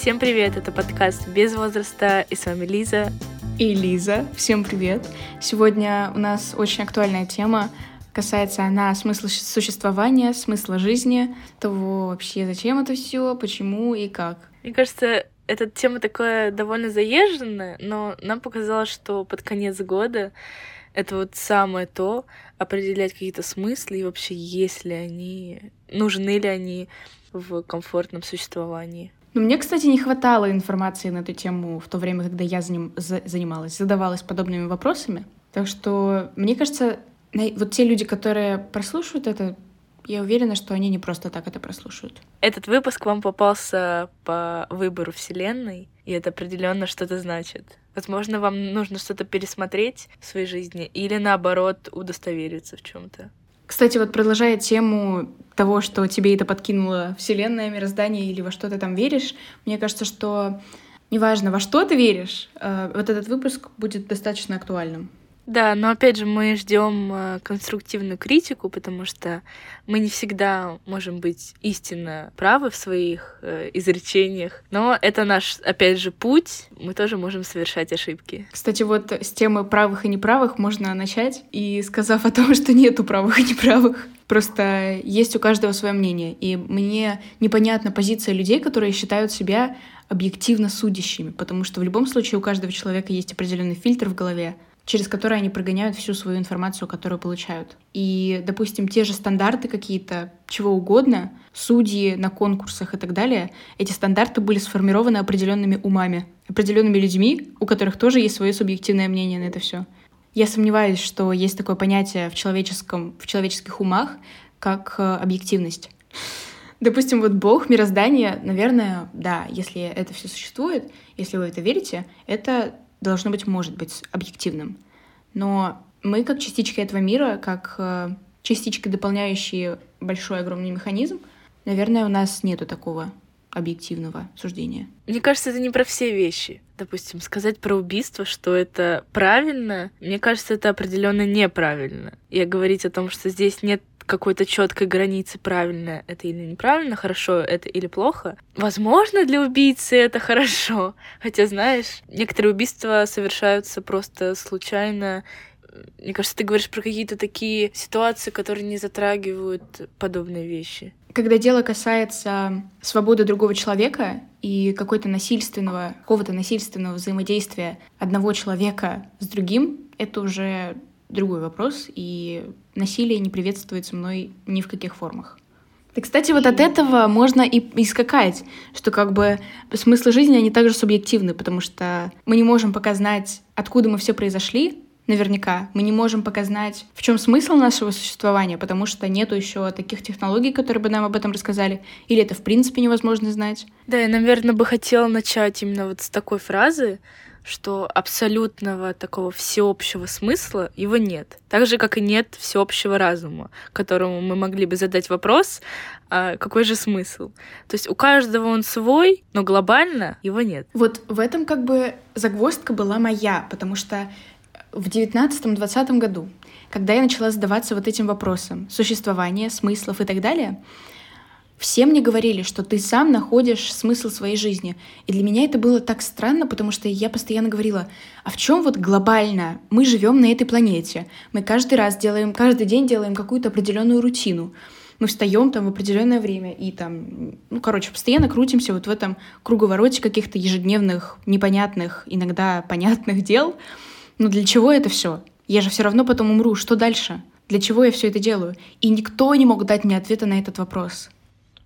Всем привет, это подкаст «Без возраста» и с вами Лиза. И Лиза. Всем привет. Сегодня у нас очень актуальная тема. Касается она смысла существования, смысла жизни, того вообще, зачем это все, почему и как. Мне кажется, эта тема такая довольно заезженная, но нам показалось, что под конец года это вот самое то, определять какие-то смыслы и вообще, есть ли они, нужны ли они в комфортном существовании. Ну, мне, кстати, не хватало информации на эту тему в то время, когда я заним, за, занималась, задавалась подобными вопросами. Так что, мне кажется, вот те люди, которые прослушают это, я уверена, что они не просто так это прослушают. Этот выпуск вам попался по выбору Вселенной, и это определенно что-то значит. Возможно, вам нужно что-то пересмотреть в своей жизни или наоборот удостовериться в чем-то. Кстати, вот продолжая тему того, что тебе это подкинуло Вселенная, мироздание или во что ты там веришь, мне кажется, что неважно, во что ты веришь, э, вот этот выпуск будет достаточно актуальным. Да, но опять же мы ждем э, конструктивную критику, потому что мы не всегда можем быть истинно правы в своих э, изречениях. Но это наш, опять же, путь. Мы тоже можем совершать ошибки. Кстати, вот с темы правых и неправых можно начать, и сказав о том, что нету правых и неправых. Просто есть у каждого свое мнение. И мне непонятна позиция людей, которые считают себя объективно судящими, потому что в любом случае у каждого человека есть определенный фильтр в голове, через которые они прогоняют всю свою информацию, которую получают. И, допустим, те же стандарты какие-то, чего угодно, судьи на конкурсах и так далее, эти стандарты были сформированы определенными умами, определенными людьми, у которых тоже есть свое субъективное мнение на это все. Я сомневаюсь, что есть такое понятие в, человеческом, в человеческих умах, как э, объективность. Допустим, вот Бог, мироздание, наверное, да, если это все существует, если вы это верите, это должно быть, может быть объективным. Но мы, как частичка этого мира, как э, частичка, дополняющие большой огромный механизм, наверное, у нас нету такого объективного суждения. Мне кажется, это не про все вещи. Допустим, сказать про убийство, что это правильно, мне кажется, это определенно неправильно. И говорить о том, что здесь нет какой-то четкой границы, правильно это или неправильно, хорошо это или плохо. Возможно, для убийцы это хорошо. Хотя, знаешь, некоторые убийства совершаются просто случайно. Мне кажется, ты говоришь про какие-то такие ситуации, которые не затрагивают подобные вещи. Когда дело касается свободы другого человека и какой-то насильственного, какого-то насильственного взаимодействия одного человека с другим, это уже другой вопрос, и насилие не приветствуется мной ни в каких формах. И, кстати, вот от этого можно и, и скакать, что как бы смыслы жизни, они также субъективны, потому что мы не можем пока знать, откуда мы все произошли, наверняка. Мы не можем пока знать, в чем смысл нашего существования, потому что нету еще таких технологий, которые бы нам об этом рассказали, или это в принципе невозможно знать. Да, я, наверное, бы хотела начать именно вот с такой фразы, что абсолютного такого всеобщего смысла его нет. Так же, как и нет всеобщего разума, которому мы могли бы задать вопрос, а какой же смысл? То есть у каждого он свой, но глобально его нет. Вот в этом как бы загвоздка была моя, потому что в 19-20 году, когда я начала задаваться вот этим вопросом существования, смыслов и так далее, все мне говорили, что ты сам находишь смысл своей жизни. И для меня это было так странно, потому что я постоянно говорила, а в чем вот глобально мы живем на этой планете? Мы каждый раз делаем, каждый день делаем какую-то определенную рутину. Мы встаем там в определенное время и там, ну, короче, постоянно крутимся вот в этом круговороте каких-то ежедневных, непонятных, иногда понятных дел. Но для чего это все? Я же все равно потом умру. Что дальше? Для чего я все это делаю? И никто не мог дать мне ответа на этот вопрос.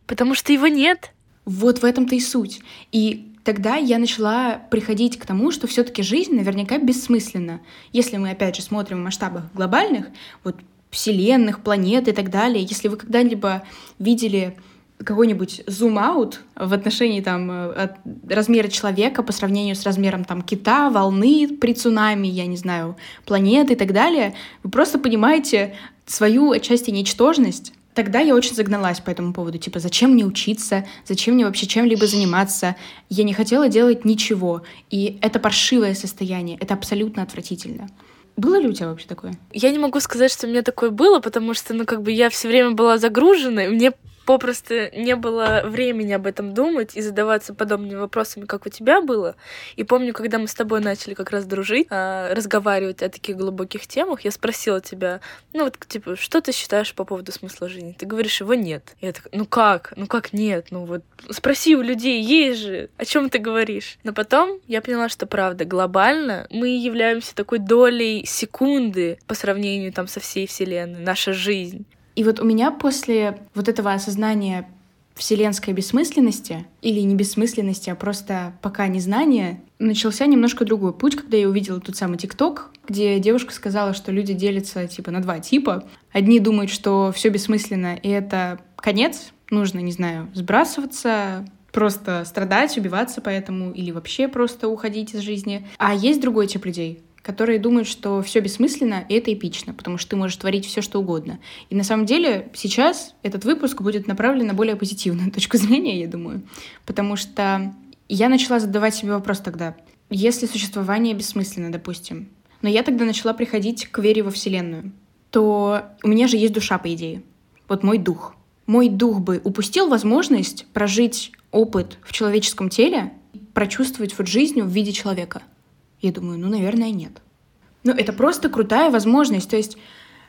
Потому что его нет. Вот в этом-то и суть. И тогда я начала приходить к тому, что все-таки жизнь наверняка бессмысленна. Если мы, опять же, смотрим в масштабах глобальных, вот вселенных, планет и так далее, если вы когда-либо видели какой-нибудь зум-аут в отношении там от размера человека по сравнению с размером там кита, волны при цунами, я не знаю, планеты и так далее, вы просто понимаете свою отчасти ничтожность Тогда я очень загналась по этому поводу. Типа, зачем мне учиться? Зачем мне вообще чем-либо заниматься? Я не хотела делать ничего. И это паршивое состояние. Это абсолютно отвратительно. Было ли у тебя вообще такое? Я не могу сказать, что у меня такое было, потому что, ну, как бы я все время была загружена, и мне попросту не было времени об этом думать и задаваться подобными вопросами, как у тебя было. И помню, когда мы с тобой начали как раз дружить, а, разговаривать о таких глубоких темах, я спросила тебя, ну вот, типа, что ты считаешь по поводу смысла жизни? Ты говоришь, его нет. Я так, ну как? Ну как нет? Ну вот, спроси у людей, есть же, о чем ты говоришь? Но потом я поняла, что правда, глобально мы являемся такой долей секунды по сравнению там со всей Вселенной, наша жизнь. И вот у меня после вот этого осознания вселенской бессмысленности, или не бессмысленности, а просто пока незнания, начался немножко другой путь, когда я увидела тот самый ТикТок, где девушка сказала, что люди делятся типа на два типа. Одни думают, что все бессмысленно, и это конец, нужно, не знаю, сбрасываться, просто страдать, убиваться поэтому, или вообще просто уходить из жизни. А есть другой тип людей, которые думают, что все бессмысленно, и это эпично, потому что ты можешь творить все, что угодно. И на самом деле сейчас этот выпуск будет направлен на более позитивную точку зрения, я думаю. Потому что я начала задавать себе вопрос тогда, если существование бессмысленно, допустим, но я тогда начала приходить к вере во Вселенную, то у меня же есть душа, по идее. Вот мой дух. Мой дух бы упустил возможность прожить опыт в человеческом теле, прочувствовать вот жизнь в виде человека — я думаю, ну, наверное, нет. Но это просто крутая возможность. То есть,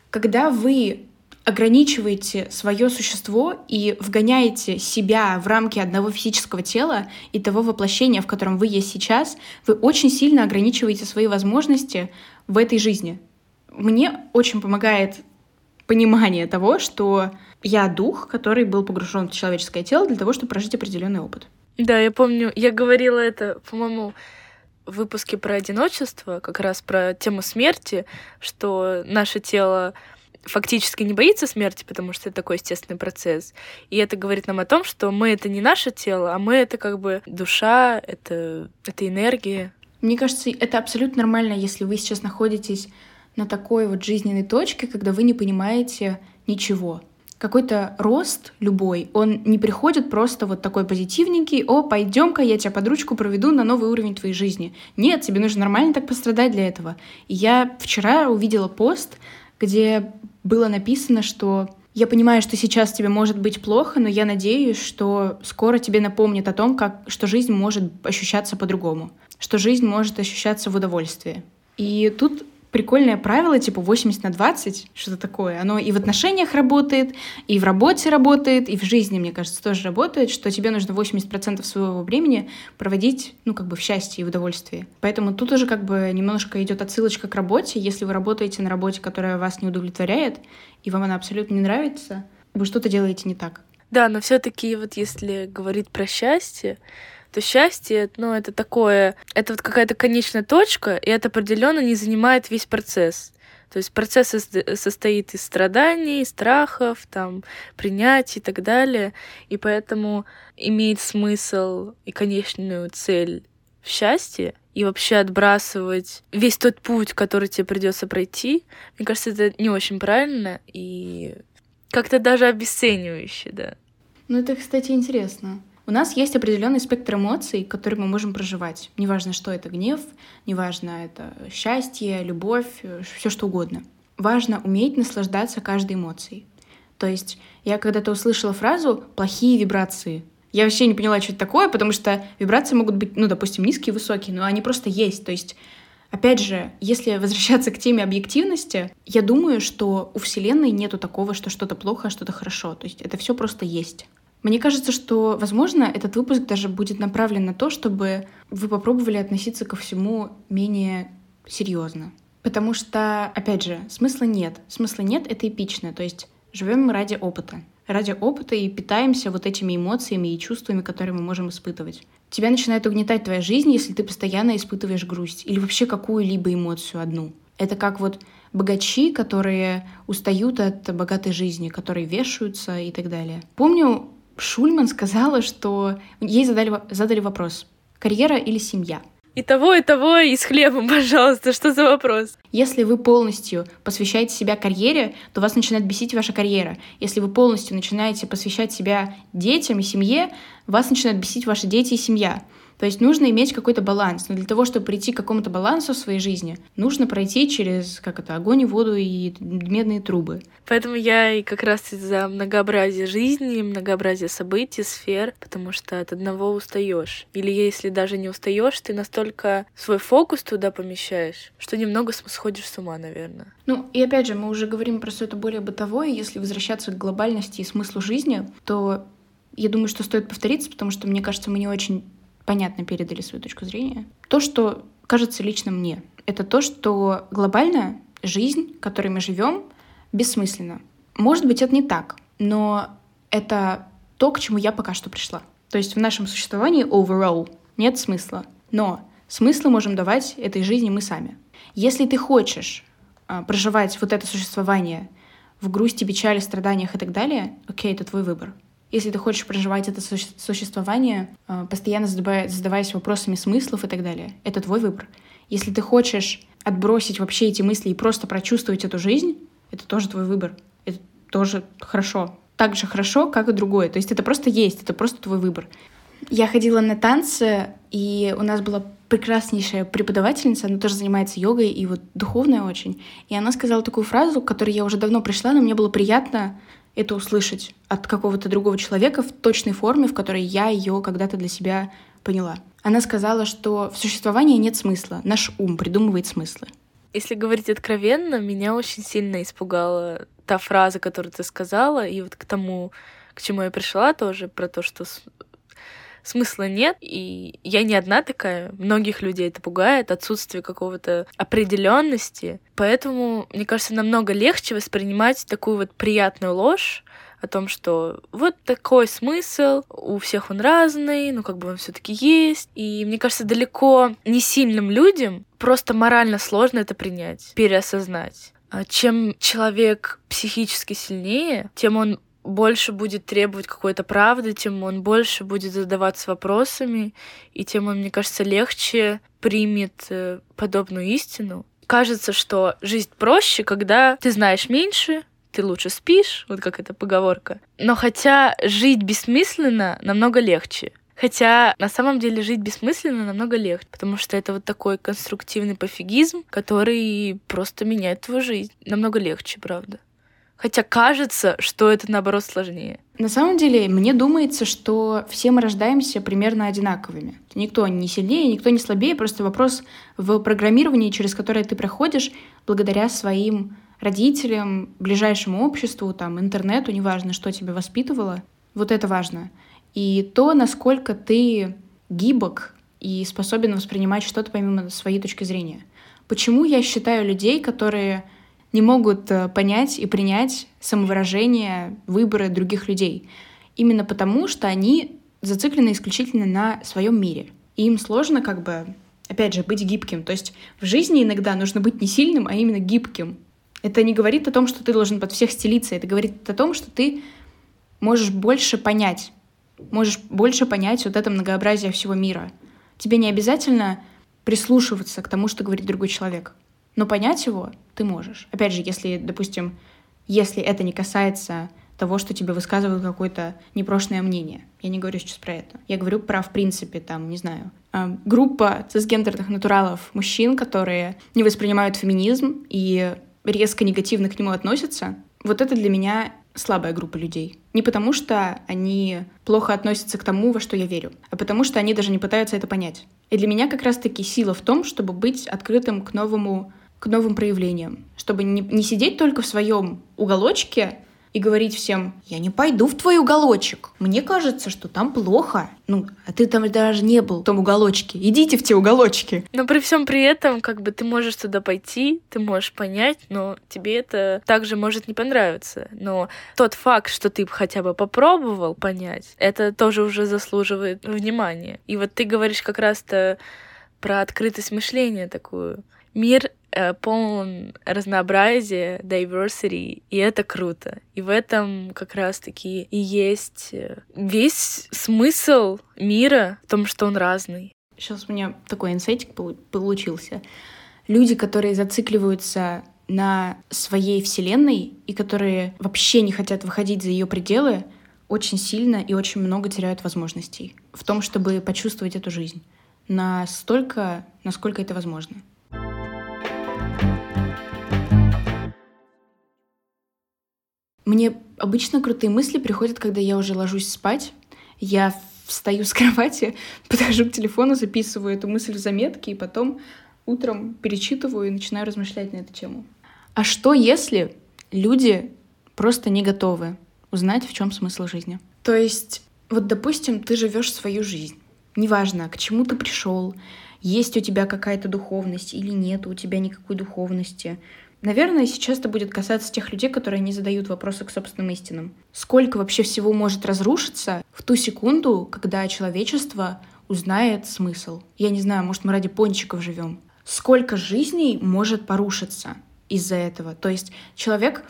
когда вы ограничиваете свое существо и вгоняете себя в рамки одного физического тела и того воплощения, в котором вы есть сейчас, вы очень сильно ограничиваете свои возможности в этой жизни. Мне очень помогает понимание того, что я дух, который был погружен в человеческое тело для того, чтобы прожить определенный опыт. Да, я помню, я говорила это, по-моему, выпуске про одиночество, как раз про тему смерти, что наше тело фактически не боится смерти, потому что это такой естественный процесс. И это говорит нам о том, что мы это не наше тело, а мы это как бы душа, это, это энергия. Мне кажется, это абсолютно нормально, если вы сейчас находитесь на такой вот жизненной точке, когда вы не понимаете ничего какой-то рост любой, он не приходит просто вот такой позитивненький, о, пойдем-ка, я тебя под ручку проведу на новый уровень твоей жизни. Нет, тебе нужно нормально так пострадать для этого. И я вчера увидела пост, где было написано, что я понимаю, что сейчас тебе может быть плохо, но я надеюсь, что скоро тебе напомнит о том, как, что жизнь может ощущаться по-другому, что жизнь может ощущаться в удовольствии. И тут прикольное правило, типа 80 на 20, что-то такое. Оно и в отношениях работает, и в работе работает, и в жизни, мне кажется, тоже работает, что тебе нужно 80% своего времени проводить, ну, как бы в счастье и в удовольствии. Поэтому тут уже как бы немножко идет отсылочка к работе. Если вы работаете на работе, которая вас не удовлетворяет, и вам она абсолютно не нравится, вы что-то делаете не так. Да, но все-таки вот если говорить про счастье, то счастье, ну, это такое, это вот какая-то конечная точка, и это определенно не занимает весь процесс. То есть процесс состоит из страданий, страхов, там, принятий и так далее. И поэтому имеет смысл и конечную цель в счастье и вообще отбрасывать весь тот путь, который тебе придется пройти, мне кажется, это не очень правильно и как-то даже обесценивающе, да. Ну, это, кстати, интересно. У нас есть определенный спектр эмоций, которые мы можем проживать. Неважно, что это гнев, неважно, это счастье, любовь, все что угодно. Важно уметь наслаждаться каждой эмоцией. То есть я когда-то услышала фразу «плохие вибрации». Я вообще не поняла, что это такое, потому что вибрации могут быть, ну, допустим, низкие высокие, но они просто есть. То есть Опять же, если возвращаться к теме объективности, я думаю, что у Вселенной нету такого, что что-то плохо, а что-то хорошо. То есть это все просто есть. Мне кажется, что, возможно, этот выпуск даже будет направлен на то, чтобы вы попробовали относиться ко всему менее серьезно. Потому что, опять же, смысла нет. Смысла нет — это эпично. То есть живем мы ради опыта. Ради опыта и питаемся вот этими эмоциями и чувствами, которые мы можем испытывать. Тебя начинает угнетать твоя жизнь, если ты постоянно испытываешь грусть или вообще какую-либо эмоцию одну. Это как вот богачи, которые устают от богатой жизни, которые вешаются и так далее. Помню, Шульман сказала, что ей задали, задали вопрос, карьера или семья? И того, и того, и с хлебом, пожалуйста, что за вопрос? Если вы полностью посвящаете себя карьере, то вас начинает бесить ваша карьера. Если вы полностью начинаете посвящать себя детям и семье, вас начинают бесить ваши дети и семья. То есть нужно иметь какой-то баланс. Но для того, чтобы прийти к какому-то балансу в своей жизни, нужно пройти через, как это, огонь и воду и медные трубы. Поэтому я и как раз за многообразие жизни, многообразие событий, сфер, потому что от одного устаешь. Или если даже не устаешь, ты настолько свой фокус туда помещаешь, что немного сходишь с ума, наверное. Ну, и опять же, мы уже говорим про что-то более бытовое. Если возвращаться к глобальности и смыслу жизни, то я думаю, что стоит повториться, потому что, мне кажется, мы не очень понятно передали свою точку зрения. То, что кажется лично мне, это то, что глобальная жизнь, которой мы живем, бессмысленна. Может быть, это не так, но это то, к чему я пока что пришла. То есть в нашем существовании overall нет смысла. Но смысл можем давать этой жизни мы сами. Если ты хочешь а, проживать вот это существование в грусти, печали, страданиях и так далее, окей, это твой выбор. Если ты хочешь проживать это суще существование, а, постоянно задавая, задаваясь вопросами смыслов и так далее, это твой выбор. Если ты хочешь отбросить вообще эти мысли и просто прочувствовать эту жизнь, это тоже твой выбор. Это тоже хорошо. Так же хорошо, как и другое. То есть это просто есть, это просто твой выбор. Я ходила на танцы, и у нас была прекраснейшая преподавательница, она тоже занимается йогой и вот духовная очень. И она сказала такую фразу, к которой я уже давно пришла, но мне было приятно это услышать от какого-то другого человека в точной форме, в которой я ее когда-то для себя поняла. Она сказала, что в существовании нет смысла, наш ум придумывает смыслы. Если говорить откровенно, меня очень сильно испугала та фраза, которую ты сказала, и вот к тому, к чему я пришла тоже, про то, что смысла нет, и я не одна такая, многих людей это пугает, отсутствие какого-то определенности, поэтому, мне кажется, намного легче воспринимать такую вот приятную ложь, о том, что вот такой смысл, у всех он разный, но как бы он все-таки есть. И мне кажется, далеко не сильным людям просто морально сложно это принять, переосознать. А чем человек психически сильнее, тем он больше будет требовать какой-то правды, тем он больше будет задаваться вопросами, и тем он, мне кажется, легче примет э, подобную истину. Кажется, что жизнь проще, когда ты знаешь меньше, ты лучше спишь, вот как эта поговорка. Но хотя жить бессмысленно намного легче. Хотя на самом деле жить бессмысленно намного легче, потому что это вот такой конструктивный пофигизм, который просто меняет твою жизнь. Намного легче, правда. Хотя кажется, что это наоборот сложнее. На самом деле, мне думается, что все мы рождаемся примерно одинаковыми. Никто не сильнее, никто не слабее, просто вопрос в программировании, через которое ты проходишь благодаря своим родителям, ближайшему обществу, там, интернету, неважно, что тебя воспитывало. Вот это важно. И то, насколько ты гибок и способен воспринимать что-то помимо своей точки зрения. Почему я считаю людей, которые не могут э, понять и принять самовыражение, выборы других людей. Именно потому, что они зациклены исключительно на своем мире. И им сложно как бы, опять же, быть гибким. То есть в жизни иногда нужно быть не сильным, а именно гибким. Это не говорит о том, что ты должен под всех стелиться. Это говорит о том, что ты можешь больше понять. Можешь больше понять вот это многообразие всего мира. Тебе не обязательно прислушиваться к тому, что говорит другой человек. Но понять его ты можешь. Опять же, если, допустим, если это не касается того, что тебе высказывают какое-то непрошенное мнение. Я не говорю сейчас про это. Я говорю про, в принципе, там, не знаю, э, группа цисгендерных натуралов мужчин, которые не воспринимают феминизм и резко негативно к нему относятся. Вот это для меня слабая группа людей. Не потому, что они плохо относятся к тому, во что я верю, а потому, что они даже не пытаются это понять. И для меня как раз-таки сила в том, чтобы быть открытым к новому к новым проявлениям, чтобы не, не сидеть только в своем уголочке и говорить всем, я не пойду в твой уголочек. Мне кажется, что там плохо. Ну, а ты там даже не был в том уголочке. Идите в те уголочки. Но при всем при этом, как бы ты можешь туда пойти, ты можешь понять, но тебе это также может не понравиться. Но тот факт, что ты хотя бы попробовал понять, это тоже уже заслуживает внимания. И вот ты говоришь как раз-то про открытость мышления такую. Мир полон разнообразия, diversity, и это круто. И в этом как раз-таки и есть э, весь смысл мира в том, что он разный. Сейчас у меня такой инсайтик получился. Люди, которые зацикливаются на своей вселенной и которые вообще не хотят выходить за ее пределы, очень сильно и очень много теряют возможностей. в том, чтобы почувствовать эту жизнь. Настолько, насколько это возможно. Мне обычно крутые мысли приходят, когда я уже ложусь спать. Я встаю с кровати, подхожу к телефону, записываю эту мысль в заметки, и потом утром перечитываю и начинаю размышлять на эту тему. А что если люди просто не готовы узнать, в чем смысл жизни? То есть, вот, допустим, ты живешь свою жизнь. Неважно, к чему ты пришел, есть у тебя какая-то духовность или нет у тебя никакой духовности. Наверное, сейчас это будет касаться тех людей, которые не задают вопросы к собственным истинам. Сколько вообще всего может разрушиться в ту секунду, когда человечество узнает смысл? Я не знаю, может, мы ради пончиков живем. Сколько жизней может порушиться из-за этого? То есть человек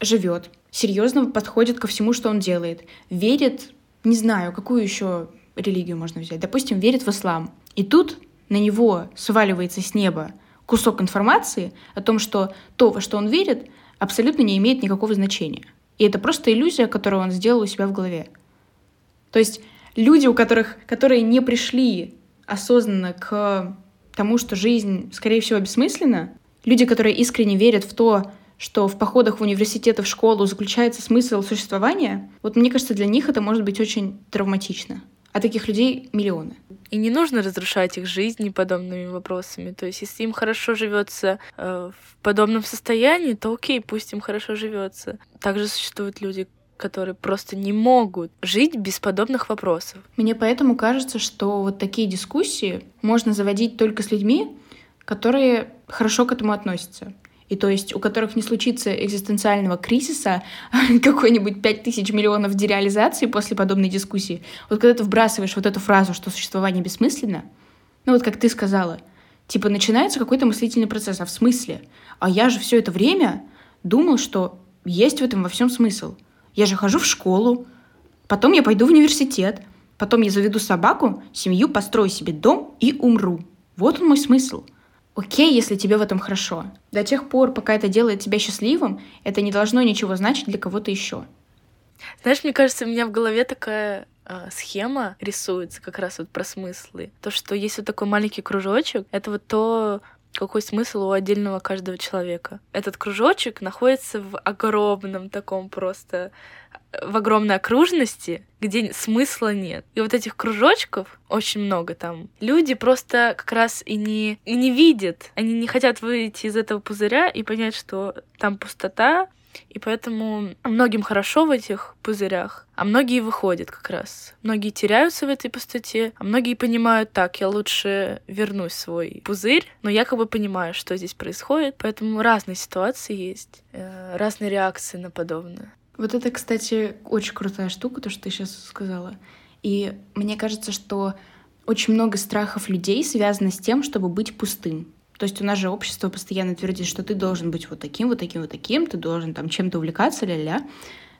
живет, серьезно подходит ко всему, что он делает, верит, не знаю, какую еще религию можно взять, допустим, верит в ислам. И тут на него сваливается с неба кусок информации о том, что то, во что он верит, абсолютно не имеет никакого значения. И это просто иллюзия, которую он сделал у себя в голове. То есть люди, у которых, которые не пришли осознанно к тому, что жизнь, скорее всего, бессмысленна, люди, которые искренне верят в то, что в походах в университет и в школу заключается смысл существования, вот мне кажется, для них это может быть очень травматично. А таких людей миллионы. И не нужно разрушать их жизни подобными вопросами. То есть, если им хорошо живется э, в подобном состоянии, то окей, пусть им хорошо живется. Также существуют люди, которые просто не могут жить без подобных вопросов. Мне поэтому кажется, что вот такие дискуссии можно заводить только с людьми, которые хорошо к этому относятся и то есть у которых не случится экзистенциального кризиса, какой-нибудь 5000 миллионов дереализации после подобной дискуссии. Вот когда ты вбрасываешь вот эту фразу, что существование бессмысленно, ну вот как ты сказала, типа начинается какой-то мыслительный процесс, а в смысле? А я же все это время думал, что есть в этом во всем смысл. Я же хожу в школу, потом я пойду в университет, потом я заведу собаку, семью, построю себе дом и умру. Вот он мой смысл — окей, если тебе в этом хорошо. До тех пор, пока это делает тебя счастливым, это не должно ничего значить для кого-то еще. Знаешь, мне кажется, у меня в голове такая э, схема рисуется как раз вот про смыслы. То, что есть вот такой маленький кружочек, это вот то, какой смысл у отдельного каждого человека. Этот кружочек находится в огромном таком просто в огромной окружности, где смысла нет. И вот этих кружочков очень много там. Люди просто как раз и не, и не видят, они не хотят выйти из этого пузыря и понять, что там пустота, и поэтому многим хорошо в этих пузырях, а многие выходят как раз. Многие теряются в этой пустоте, а многие понимают, так, я лучше вернусь в свой пузырь, но я как бы понимаю, что здесь происходит, поэтому разные ситуации есть, э, разные реакции на подобное. Вот это, кстати, очень крутая штука, то, что ты сейчас сказала. И мне кажется, что очень много страхов людей связано с тем, чтобы быть пустым. То есть у нас же общество постоянно твердит, что ты должен быть вот таким, вот таким, вот таким, ты должен там чем-то увлекаться, ля-ля.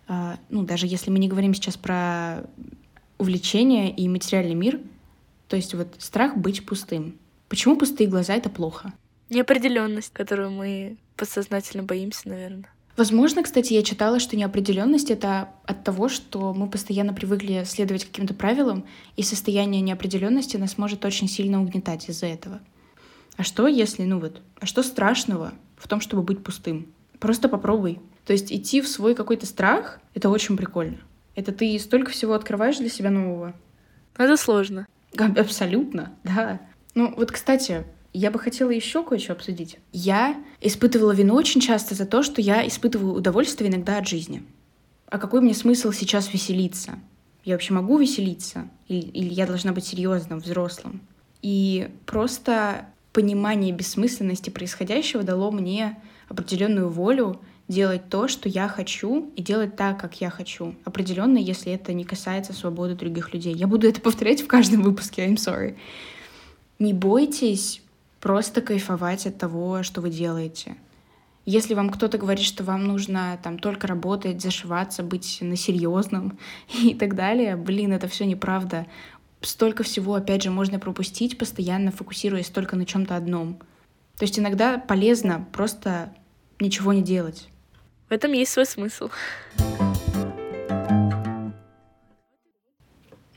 А, ну, даже если мы не говорим сейчас про увлечение и материальный мир, то есть вот страх быть пустым. Почему пустые глаза — это плохо? Неопределенность, которую мы подсознательно боимся, наверное. Возможно, кстати, я читала, что неопределенность это от того, что мы постоянно привыкли следовать каким-то правилам, и состояние неопределенности нас может очень сильно угнетать из-за этого. А что, если, ну вот, а что страшного в том, чтобы быть пустым? Просто попробуй. То есть идти в свой какой-то страх — это очень прикольно. Это ты столько всего открываешь для себя нового. Это сложно. Абсолютно, да. Ну вот, кстати, я бы хотела еще кое-что обсудить. Я испытывала вину очень часто за то, что я испытываю удовольствие иногда от жизни. А какой мне смысл сейчас веселиться? Я вообще могу веселиться? Или, или я должна быть серьезным, взрослым? И просто понимание бессмысленности происходящего дало мне определенную волю делать то, что я хочу, и делать так, как я хочу. Определенно, если это не касается свободы других людей. Я буду это повторять в каждом выпуске, I'm sorry. Не бойтесь просто кайфовать от того, что вы делаете. Если вам кто-то говорит, что вам нужно там только работать, зашиваться, быть на серьезном и так далее, блин, это все неправда. Столько всего, опять же, можно пропустить, постоянно фокусируясь только на чем-то одном. То есть иногда полезно просто ничего не делать. В этом есть свой смысл.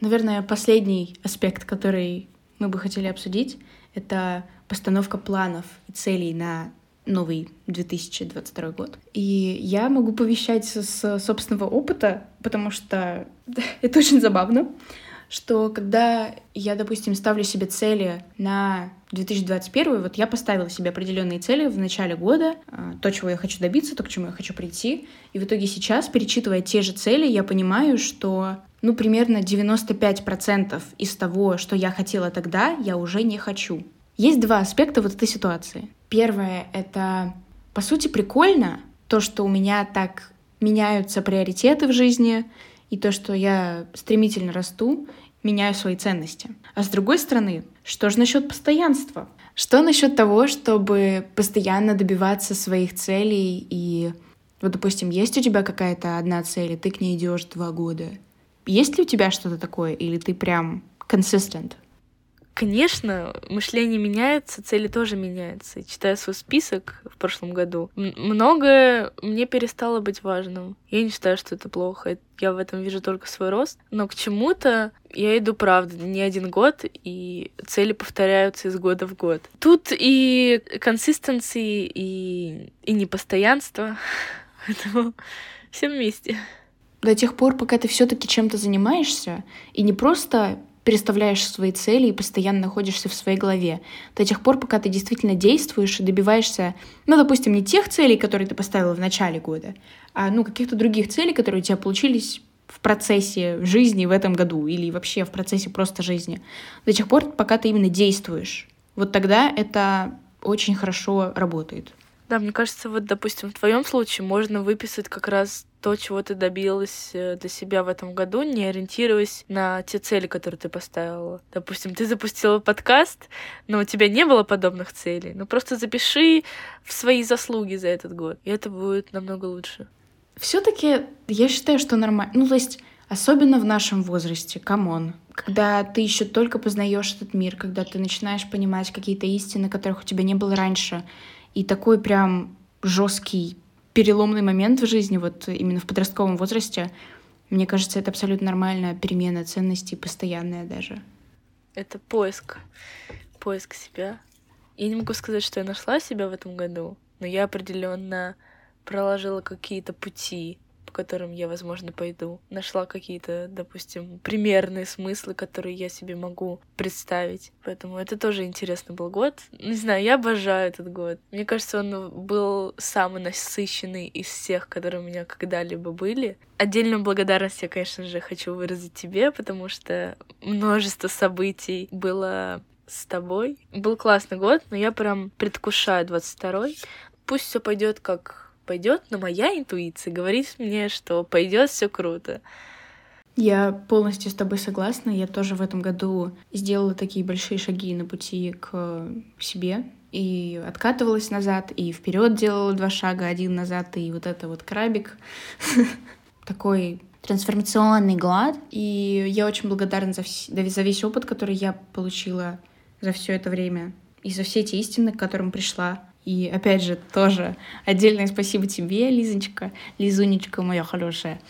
Наверное, последний аспект, который мы бы хотели обсудить, это постановка планов и целей на новый 2022 год. И я могу повещать с собственного опыта, потому что это очень забавно, что когда я, допустим, ставлю себе цели на 2021, вот я поставила себе определенные цели в начале года, а, то, чего я хочу добиться, то, к чему я хочу прийти. И в итоге сейчас, перечитывая те же цели, я понимаю, что ну, примерно 95% из того, что я хотела тогда, я уже не хочу. Есть два аспекта вот этой ситуации. Первое — это, по сути, прикольно, то, что у меня так меняются приоритеты в жизни, и то, что я стремительно расту, меняю свои ценности. А с другой стороны, что же насчет постоянства? Что насчет того, чтобы постоянно добиваться своих целей и вот, допустим, есть у тебя какая-то одна цель, и ты к ней идешь два года. Есть ли у тебя что-то такое, или ты прям consistent? Конечно, мышление меняется, цели тоже меняются. Читая свой список в прошлом году, многое мне перестало быть важным. Я не считаю, что это плохо. Я в этом вижу только свой рост. Но к чему-то я иду, правда, не один год, и цели повторяются из года в год. Тут и консистенции, и, и непостоянство. Поэтому все вместе. До тех пор, пока ты все-таки чем-то занимаешься, и не просто переставляешь свои цели и постоянно находишься в своей голове. До тех пор, пока ты действительно действуешь и добиваешься, ну, допустим, не тех целей, которые ты поставила в начале года, а, ну, каких-то других целей, которые у тебя получились в процессе жизни в этом году или вообще в процессе просто жизни. До тех пор, пока ты именно действуешь. Вот тогда это очень хорошо работает. Да, мне кажется, вот, допустим, в твоем случае можно выписать как раз то, чего ты добилась э, для себя в этом году, не ориентируясь на те цели, которые ты поставила. Допустим, ты запустила подкаст, но у тебя не было подобных целей. Ну просто запиши в свои заслуги за этот год, и это будет намного лучше. Все-таки я считаю, что нормально. Ну, то есть, особенно в нашем возрасте, come on. Когда ты еще только познаешь этот мир, когда ты начинаешь понимать какие-то истины, которых у тебя не было раньше, и такой прям жесткий переломный момент в жизни, вот именно в подростковом возрасте, мне кажется, это абсолютно нормальная перемена ценностей, постоянная даже. Это поиск, поиск себя. Я не могу сказать, что я нашла себя в этом году, но я определенно проложила какие-то пути, которым я, возможно, пойду. Нашла какие-то, допустим, примерные смыслы, которые я себе могу представить. Поэтому это тоже интересный был год. Не знаю, я обожаю этот год. Мне кажется, он был самый насыщенный из всех, которые у меня когда-либо были. Отдельную благодарность я, конечно же, хочу выразить тебе, потому что множество событий было с тобой. Был классный год, но я прям предвкушаю 22-й. Пусть все пойдет как пойдет, но моя интуиция говорит мне, что пойдет все круто. Я полностью с тобой согласна. Я тоже в этом году сделала такие большие шаги на пути к себе и откатывалась назад, и вперед делала два шага, один назад, и вот это вот крабик. Такой трансформационный год. И я очень благодарна за, вс... за весь опыт, который я получила за все это время, и за все эти истины, к которым пришла. И опять же, тоже отдельное спасибо тебе, Лизонечка, Лизунечка моя хорошая,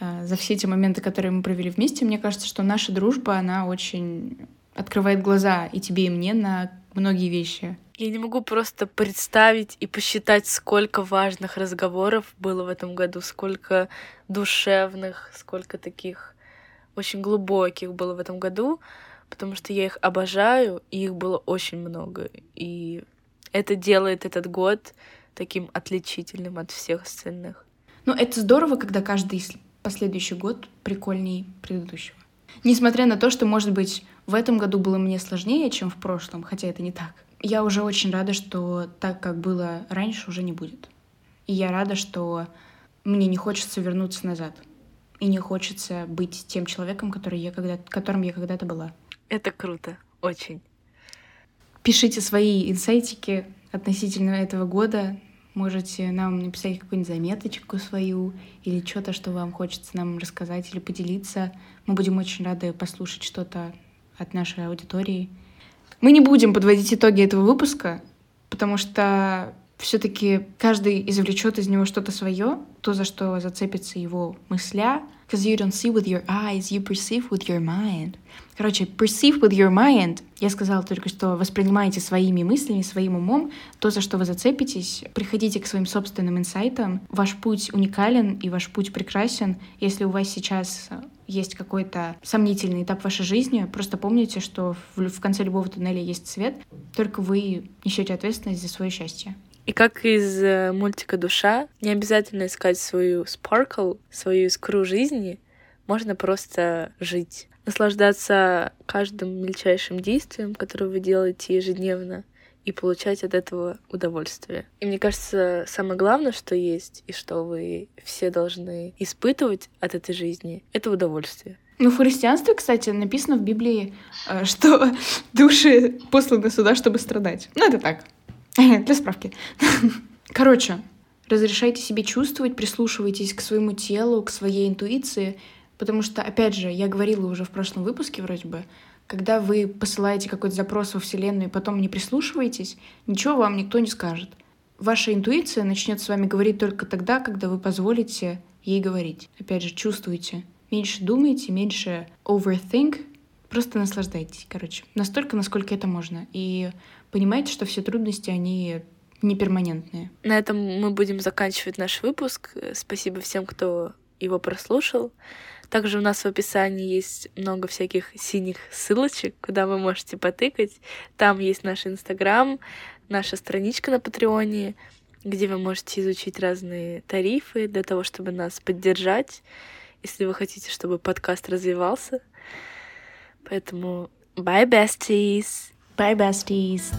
э, за все эти моменты, которые мы провели вместе. Мне кажется, что наша дружба, она очень открывает глаза и тебе, и мне на многие вещи. Я не могу просто представить и посчитать, сколько важных разговоров было в этом году, сколько душевных, сколько таких очень глубоких было в этом году, потому что я их обожаю, и их было очень много. И это делает этот год таким отличительным от всех остальных. Ну, это здорово, когда каждый последующий год прикольней предыдущего. Несмотря на то, что, может быть, в этом году было мне сложнее, чем в прошлом, хотя это не так. Я уже очень рада, что так, как было раньше, уже не будет. И я рада, что мне не хочется вернуться назад. И не хочется быть тем человеком, который я когда, которым я когда-то была. Это круто, очень. Пишите свои инсайтики относительно этого года. Можете нам написать какую-нибудь заметочку свою или что-то, что вам хочется нам рассказать или поделиться. Мы будем очень рады послушать что-то от нашей аудитории. Мы не будем подводить итоги этого выпуска, потому что все-таки каждый извлечет из него что-то свое, то, за что зацепится его мысля. Because you don't see with your eyes, you perceive with your mind. Короче, perceive with your mind. Я сказала только что воспринимайте своими мыслями, своим умом то, за что вы зацепитесь. Приходите к своим собственным инсайтам. Ваш путь уникален и ваш путь прекрасен. Если у вас сейчас есть какой-то сомнительный этап вашей жизни, просто помните, что в, в конце любого туннеля есть свет, только вы несете ответственность за свое счастье. И как из э, мультика «Душа», не обязательно искать свою спаркл, свою искру жизни, можно просто жить, наслаждаться каждым мельчайшим действием, которое вы делаете ежедневно, и получать от этого удовольствие. И мне кажется, самое главное, что есть, и что вы все должны испытывать от этой жизни, это удовольствие. Ну, в христианстве, кстати, написано в Библии, э, что души посланы сюда, чтобы страдать. Ну, это так, Для справки. Короче, разрешайте себе чувствовать, прислушивайтесь к своему телу, к своей интуиции, потому что, опять же, я говорила уже в прошлом выпуске вроде бы, когда вы посылаете какой-то запрос во Вселенную и потом не прислушиваетесь, ничего вам никто не скажет. Ваша интуиция начнет с вами говорить только тогда, когда вы позволите ей говорить. Опять же, чувствуйте. Меньше думайте, меньше overthink, просто наслаждайтесь, короче. Настолько, насколько это можно. И понимайте, что все трудности, они не перманентные. На этом мы будем заканчивать наш выпуск. Спасибо всем, кто его прослушал. Также у нас в описании есть много всяких синих ссылочек, куда вы можете потыкать. Там есть наш Инстаграм, наша страничка на Патреоне, где вы можете изучить разные тарифы для того, чтобы нас поддержать, если вы хотите, чтобы подкаст развивался. Поэтому bye, besties! Bye, besties.